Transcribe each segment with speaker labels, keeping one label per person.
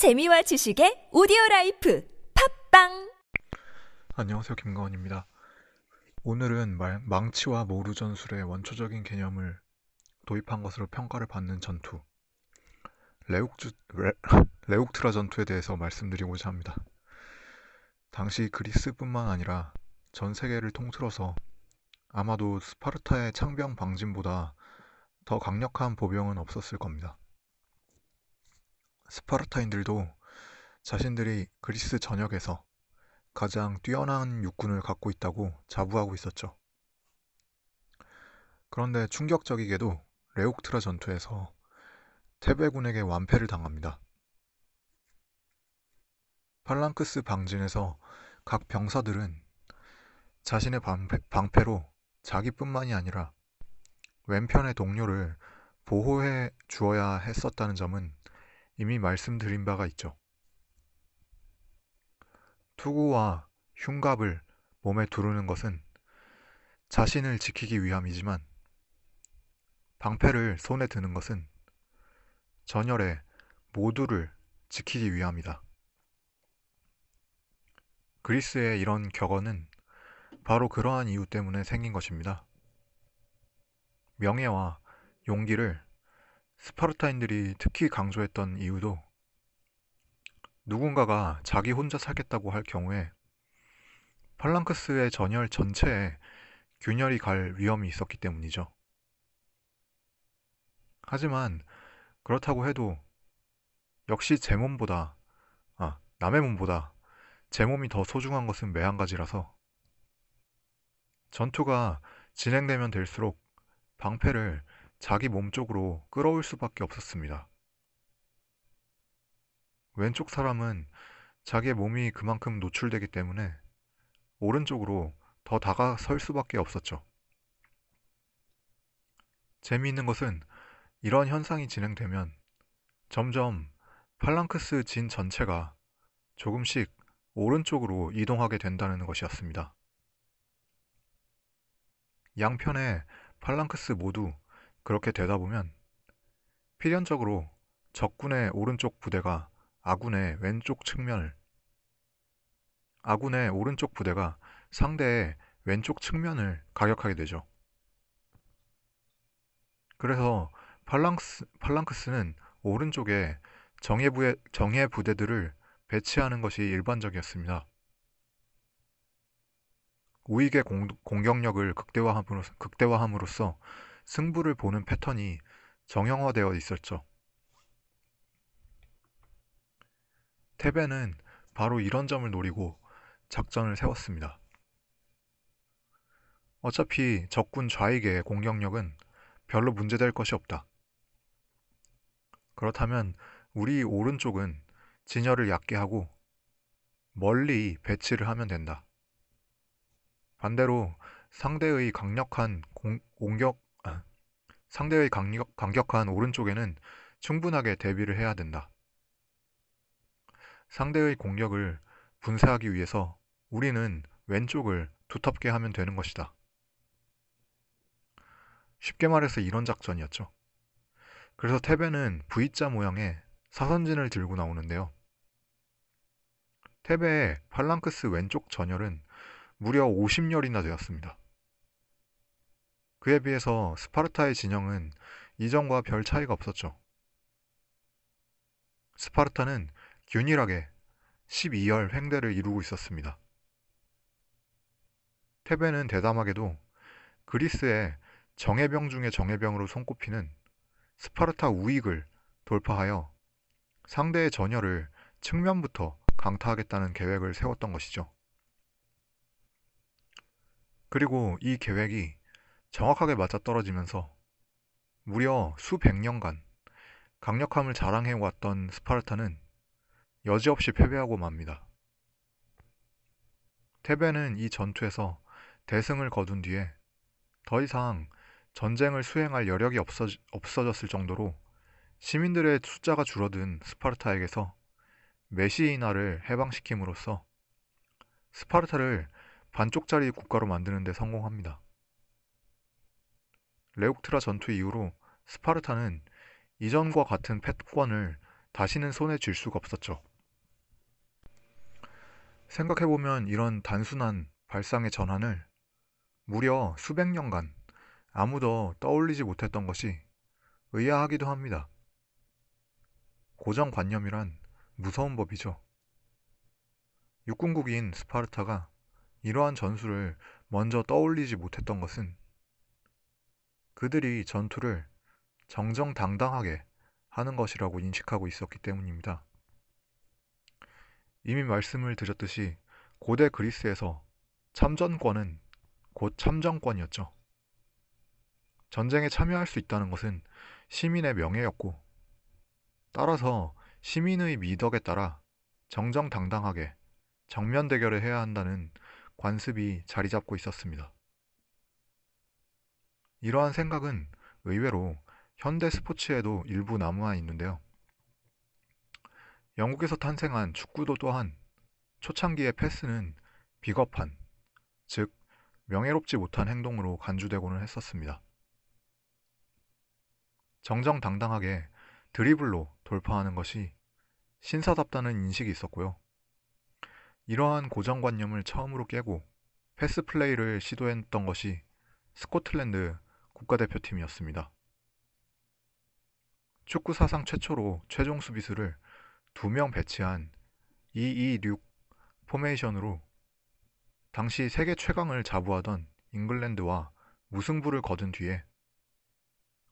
Speaker 1: 재미와 지식의 오디오 라이프 팟빵
Speaker 2: 안녕하세요. 김가원입니다. 오늘은 말- 망치와 모루 전술의 원초적인 개념을 도입한 것으로 평가를 받는 전투, 레욱주, 레, 레욱트라 전투에 대해서 말씀드리고자 합니다. 당시 그리스뿐만 아니라 전 세계를 통틀어서 아마도 스파르타의 창병 방진보다 더 강력한 보병은 없었을 겁니다. 스파르타인들도 자신들이 그리스 전역에서 가장 뛰어난 육군을 갖고 있다고 자부하고 있었죠. 그런데 충격적이게도 레옥트라 전투에서 테베군에게 완패를 당합니다. 팔랑크스 방진에서 각 병사들은 자신의 방패, 방패로 자기뿐만이 아니라 왼편의 동료를 보호해 주어야 했었다는 점은 이미 말씀드린 바가 있죠. 투구와 흉갑을 몸에 두르는 것은 자신을 지키기 위함이지만 방패를 손에 드는 것은 전열의 모두를 지키기 위함이다. 그리스의 이런 격언은 바로 그러한 이유 때문에 생긴 것입니다. 명예와 용기를 스파르타인들이 특히 강조했던 이유도 누군가가 자기 혼자 살겠다고 할 경우에 팔랑크스의 전열 전체에 균열이 갈 위험이 있었기 때문이죠. 하지만 그렇다고 해도 역시 제 몸보다, 아, 남의 몸보다 제 몸이 더 소중한 것은 매한가지라서 전투가 진행되면 될수록 방패를 자기 몸 쪽으로 끌어올 수밖에 없었습니다. 왼쪽 사람은 자기의 몸이 그만큼 노출되기 때문에 오른쪽으로 더 다가설 수밖에 없었죠. 재미있는 것은 이런 현상이 진행되면 점점 팔랑크스 진 전체가 조금씩 오른쪽으로 이동하게 된다는 것이었습니다. 양편의 팔랑크스 모두 그렇게 되다 보면 필연적으로 적군의 오른쪽 부대가 아군의 왼쪽 측면을 아군의 오른쪽 부대가 상대의 왼쪽 측면을 가격하게 되죠. 그래서 팔랑크스, 팔랑크스는 오른쪽에 정예 부의, 정예 부대들을 배치하는 것이 일반적이었습니다. 우익의 공, 공격력을 극대화함으로써, 극대화함으로써 승부를 보는 패턴이 정형화되어 있었죠. 테베는 바로 이런 점을 노리고 작전을 세웠습니다. 어차피 적군 좌익의 공격력은 별로 문제될 것이 없다. 그렇다면 우리 오른쪽은 진열을 얕게 하고 멀리 배치를 하면 된다. 반대로 상대의 강력한 공, 공격, 아, 상대의 강력, 강격한 오른쪽에는 충분하게 대비를 해야 된다. 상대의 공격을 분쇄하기 위해서 우리는 왼쪽을 두텁게 하면 되는 것이다. 쉽게 말해서 이런 작전이었죠. 그래서 테베는 V자 모양의 사선진을 들고 나오는데요. 테베의 팔랑크스 왼쪽 전열은 무려 50열이나 되었습니다. 그에 비해서 스파르타의 진영은 이전과 별 차이가 없었죠. 스파르타는 균일하게 12열 횡대를 이루고 있었습니다. 테베는 대담하게도 그리스의 정예병 중의 정예병으로 손꼽히는 스파르타 우익을 돌파하여 상대의 전열을 측면부터 강타하겠다는 계획을 세웠던 것이죠. 그리고 이 계획이 정확하게 맞아떨어지면서 무려 수백 년간 강력함을 자랑해왔던 스파르타는 여지없이 패배하고 맙니다. 테베는 이 전투에서 대승을 거둔 뒤에 더 이상 전쟁을 수행할 여력이 없어, 없어졌을 정도로 시민들의 숫자가 줄어든 스파르타에게서 메시이나를 해방시킴으로써 스파르타를 반쪽짜리 국가로 만드는 데 성공합니다. 레옥트라 전투 이후로 스파르타는 이전과 같은 패권을 다시는 손에 쥘 수가 없었죠. 생각해보면 이런 단순한 발상의 전환을 무려 수백 년간 아무도 떠올리지 못했던 것이 의아하기도 합니다. 고정관념이란 무서운 법이죠. 육군국인 스파르타가 이러한 전술을 먼저 떠올리지 못했던 것은 그들이 전투를 정정당당하게 하는 것이라고 인식하고 있었기 때문입니다. 이미 말씀을 드렸듯이 고대 그리스에서 참전권은 곧 참정권이었죠. 전쟁에 참여할 수 있다는 것은 시민의 명예였고, 따라서 시민의 미덕에 따라 정정당당하게 정면 대결을 해야 한다는 관습이 자리 잡고 있었습니다. 이러한 생각은 의외로 현대 스포츠에도 일부 남아 있는데요. 영국에서 탄생한 축구도 또한 초창기의 패스는 비겁한, 즉 명예롭지 못한 행동으로 간주되고는 했었습니다. 정정당당하게 드리블로 돌파하는 것이 신사답다는 인식이 있었고요. 이러한 고정관념을 처음으로 깨고 패스 플레이를 시도했던 것이 스코틀랜드 국가대표팀이었습니다. 축구 사상 최초로 최종 수비수를 2명 배치한 226 포메이션으로 당시 세계 최강을 자부하던 잉글랜드와 무승부를 거둔 뒤에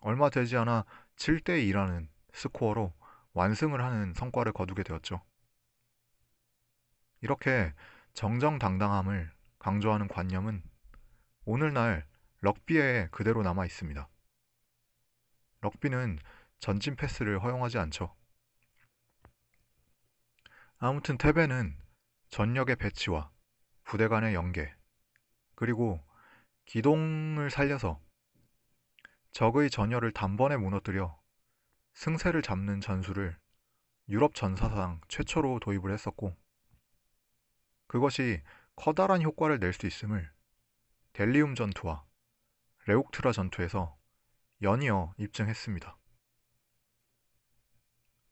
Speaker 2: 얼마 되지 않아 7대 2라는 스코어로 완승을 하는 성과를 거두게 되었죠. 이렇게 정정당당함을 강조하는 관념은 오늘날 럭비에 그대로 남아 있습니다. 럭비는 전진 패스를 허용하지 않죠. 아무튼 태베는 전력의 배치와 부대 간의 연계, 그리고 기동을 살려서 적의 전열을 단번에 무너뜨려 승세를 잡는 전술을 유럽 전사상 최초로 도입을 했었고, 그것이 커다란 효과를 낼 수 있음을 델리움 전투와 레옥트라 전투에서 연이어 입증했습니다.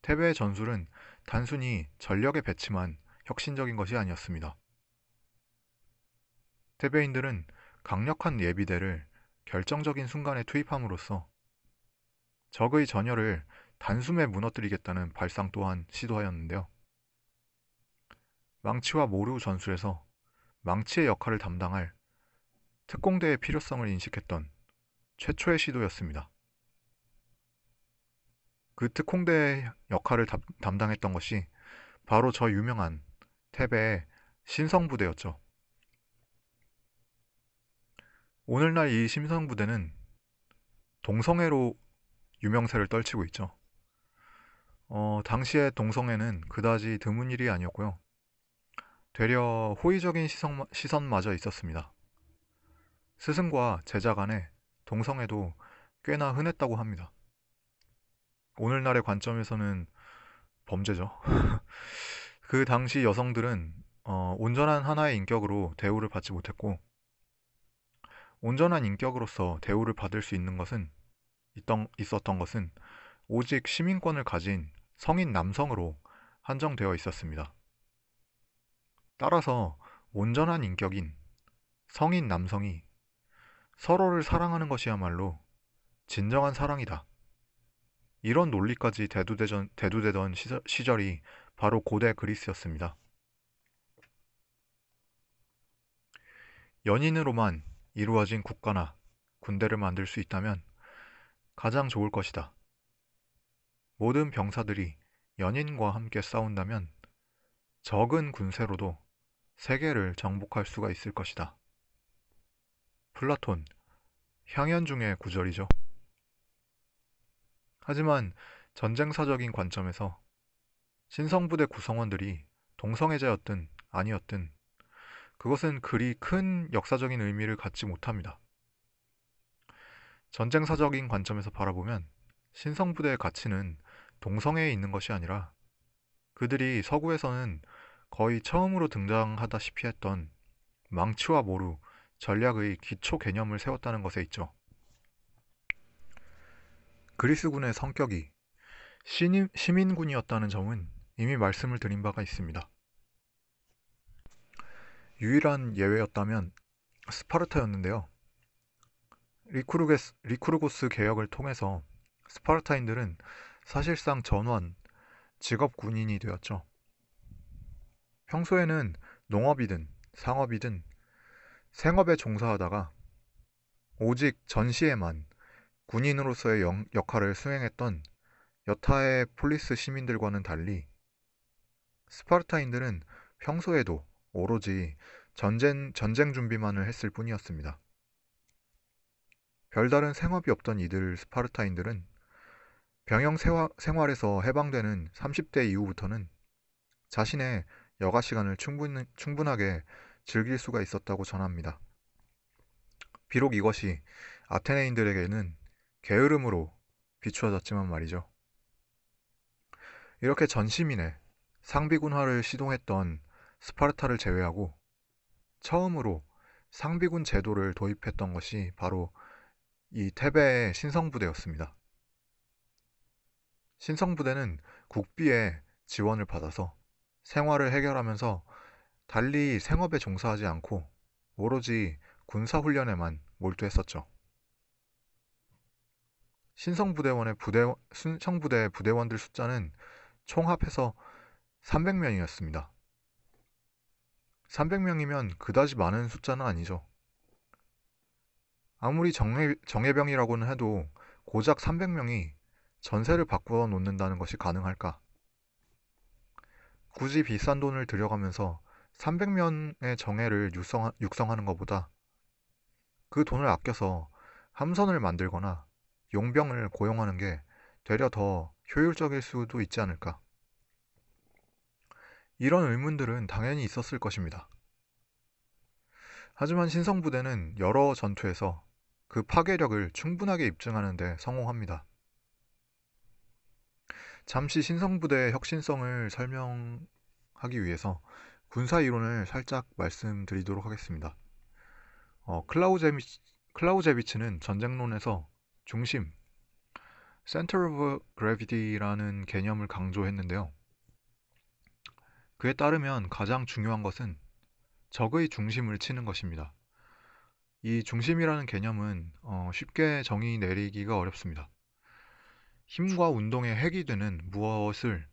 Speaker 2: 테베의 전술은 단순히 전력의 배치만 혁신적인 것이 아니었습니다. 테베인들은 강력한 예비대를 결정적인 순간에 투입함으로써 적의 전열을 단숨에 무너뜨리겠다는 발상 또한 시도하였는데요. 망치와 모루 전술에서 망치의 역할을 담당할 특공대의 필요성을 인식했던 최초의 시도였습니다. 그 특공대 역할을 담당했던 것이 바로 저 유명한 탭의 신성부대였죠. 오늘날 이 신성부대는 동성애로 유명세를 떨치고 있죠. 어, 당시의 동성애는 그다지 드문 일이 아니었고요. 되려 호의적인 시선, 시선마저 있었습니다. 스승과 제자 간에 동성애도 꽤나 흔했다고 합니다. 오늘날의 관점에서는 범죄죠. 그 당시 여성들은 어, 온전한 하나의 인격으로 대우를 받지 못했고 온전한 인격으로서 대우를 받을 수 있는 것은 있던, 있었던 것은 오직 시민권을 가진 성인 남성으로 한정되어 있었습니다. 따라서 온전한 인격인 성인 남성이 서로를 사랑하는 것이야말로 진정한 사랑이다. 이런 논리까지 대두되던, 대두되던 시절, 이 바로 고대 그리스였습니다. 연인으로만 이루어진 국가나 군대를 만들 수 있다면 가장 좋을 것이다. 모든 병사들이 연인과 함께 싸운다면 적은 군세로도 세계를 정복할 수가 있을 것이다. 플라톤, 향연 중의 구절이죠. 하지만 전쟁사적인 관점에서 신성부대 구성원들이 동성애자였든 아니었든 그것은 그리 큰 역사적인 의미를 갖지 못합니다. 전쟁사적인 관점에서 바라보면 신성부대의 가치는 동성애에 있는 것이 아니라 그들이 서구에서는 거의 처음으로 등장하다시피 했던 망치와 모루, 전략의 기초 개념을 세웠다는 것에 있죠. 그리스군의 성격이 시민, 시민군이었다는 점은 이미 말씀을 드린 바가 있습니다. 유일한 예외였다면 스파르타였는데요. 리쿠르게스, 리쿠르고스 개혁을 통해서 스파르타인들은 사실상 전원 직업 군인이 되었죠. 평소에는 농업이든 상업이든 생업에 종사하다가 오직 전시에만 군인으로서의 영, 역할을 수행했던 여타의 폴리스 시민들과는 달리 스파르타인들은 평소에도 오로지 전쟁, 전쟁 준비만을 했을 뿐이었습니다. 별다른 생업이 없던 이들 스파르타인들은 병영 생활에서 해방되는 30대 이후부터는 자신의 여가 시간을 충분, 충분하게 즐길 수가 있었다고 전합니다. 비록 이것이 아테네인들에게는 게으름으로 비추어졌지만 말이죠. 이렇게 전시민의 상비군화를 시동했던 스파르타를 제외하고 처음으로 상비군 제도를 도입했던 것이 바로 이 테베의 신성부대였습니다. 신성부대는 국비의 지원을 받아서 생활을 해결하면서 달리 생업에 종사하지 않고 오로지 군사훈련에만 몰두했었죠. 신성부대원의 부대, 신성부대 부대원들 숫자는 총 합해서 300명이었습니다. 300명이면 그다지 많은 숫자는 아니죠. 아무리 정예, 정예병이라고는 해도 고작 300명이 전세를 바꾸어 놓는다는 것이 가능할까? 굳이 비싼 돈을 들여가면서 300명의 정예를 육성, 육성하는 것보다 그 돈을 아껴서 함선을 만들거나 용병을 고용하는 게 되려 더 효율적일 수도 있지 않을까? 이런 의문들은 당연히 있었을 것입니다. 하지만 신성부대는 여러 전투에서 그 파괴력을 충분하게 입증하는 데 성공합니다. 잠시 신성부대의 혁신성을 설명하기 위해서 군사 이론을 살짝 말씀드리도록 하겠습니다. 어, 클라우제비치, 클라우제비츠는 전쟁론에서 중심, Center of Gravity라는 개념을 강조했는데요. 그에 따르면 가장 중요한 것은 적의 중심을 치는 것입니다. 이 중심이라는 개념은 어, 쉽게 정의 내리기가 어렵습니다. 힘과 운동의 핵이 되는 무엇을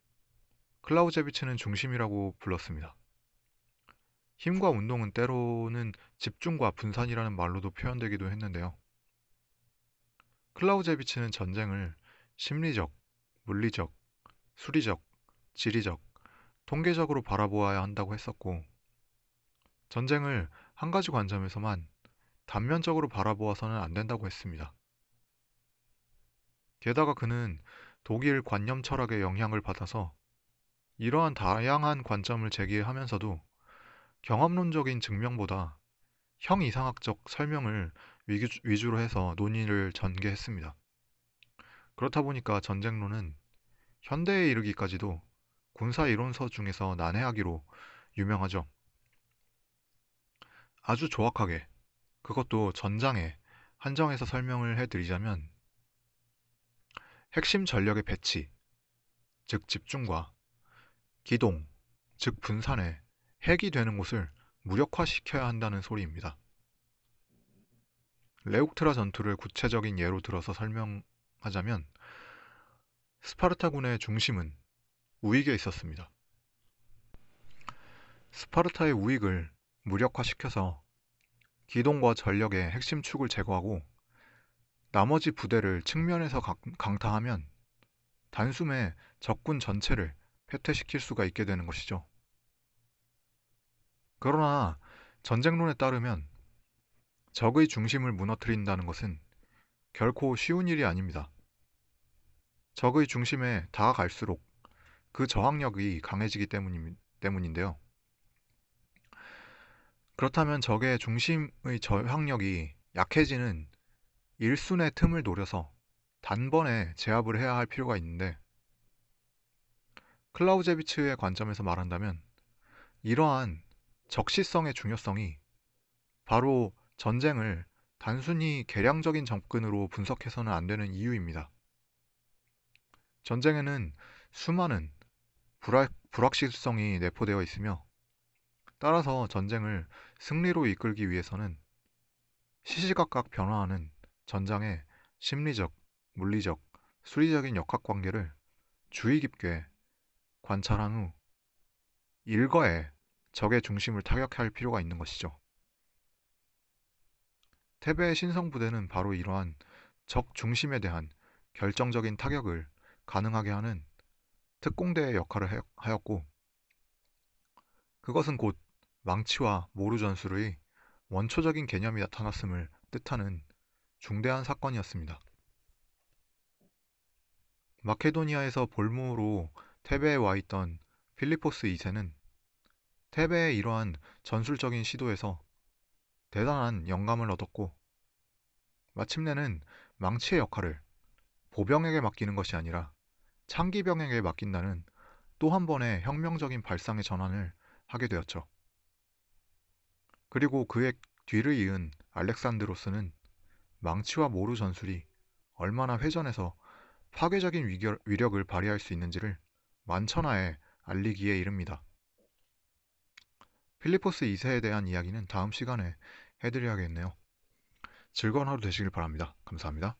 Speaker 2: 클라우제비츠는 중심이라고 불렀습니다. 힘과 운동은 때로는 집중과 분산이라는 말로도 표현되기도 했는데요. 클라우제비츠는 전쟁을 심리적, 물리적, 수리적, 지리적, 통계적으로 바라보아야 한다고 했었고, 전쟁을 한 가지 관점에서만 단면적으로 바라보아서는 안 된다고 했습니다. 게다가 그는 독일 관념 철학의 영향을 받아서 이러한 다양한 관점을 제기하면서도 경험론적인 증명보다 형이상학적 설명을 위주로 해서 논의를 전개했습니다. 그렇다 보니까 전쟁론은 현대에 이르기까지도 군사 이론서 중에서 난해하기로 유명하죠. 아주 조악하게 그것도 전장에 한정해서 설명을 해드리자면 핵심 전력의 배치, 즉 집중과 기동, 즉 분산에 핵이 되는 곳을 무력화시켜야 한다는 소리입니다. 레옥트라 전투를 구체적인 예로 들어서 설명하자면 스파르타군의 중심은 우익에 있었습니다. 스파르타의 우익을 무력화시켜서 기동과 전력의 핵심 축을 제거하고 나머지 부대를 측면에서 강타하면 단숨에 적군 전체를 패퇴시킬 수가 있게 되는 것이죠. 그러나 전쟁론에 따르면 적의 중심을 무너뜨린다는 것은 결코 쉬운 일이 아닙니다. 적의 중심에 다가갈수록 그 저항력이 강해지기 때문인데요. 그렇다면 적의 중심의 저항력이 약해지는 일순의 틈을 노려서 단번에 제압을 해야 할 필요가 있는데 클라우제비츠의 관점에서 말한다면 이러한 적시성의 중요성이 바로 전쟁을 단순히 계량적인 접근으로 분석해서는 안 되는 이유입니다. 전쟁에는 수많은 불확, 불확실성이 내포되어 있으며 따라서 전쟁을 승리로 이끌기 위해서는 시시각각 변화하는 전장의 심리적, 물리적, 수리적인 역학관계를 주의 깊게 관찰한 후 일거에 적의 중심을 타격할 필요가 있는 것이죠. 태베의 신성 부대는 바로 이러한 적 중심에 대한 결정적인 타격을 가능하게 하는 특공대의 역할을 하였고 그것은 곧 망치와 모루 전술의 원초적인 개념이 나타났음을 뜻하는 중대한 사건이었습니다. 마케도니아에서 볼모로 테베에 와 있던 필리포스 2세는 테베의 이러한 전술적인 시도에서 대단한 영감을 얻었고 마침내는 망치의 역할을 보병에게 맡기는 것이 아니라 창기병에게 맡긴다는 또 한 번의 혁명적인 발상의 전환을 하게 되었죠. 그리고 그의 뒤를 이은 알렉산드로스는 망치와 모루 전술이 얼마나 회전해서 파괴적인 위결, 위력을 발휘할 수 있는지를 만천하에 알리기에 이릅니다. 필리포스 2세에 대한 이야기는 다음 시간에 해드려야겠네요. 즐거운 하루 되시길 바랍니다. 감사합니다.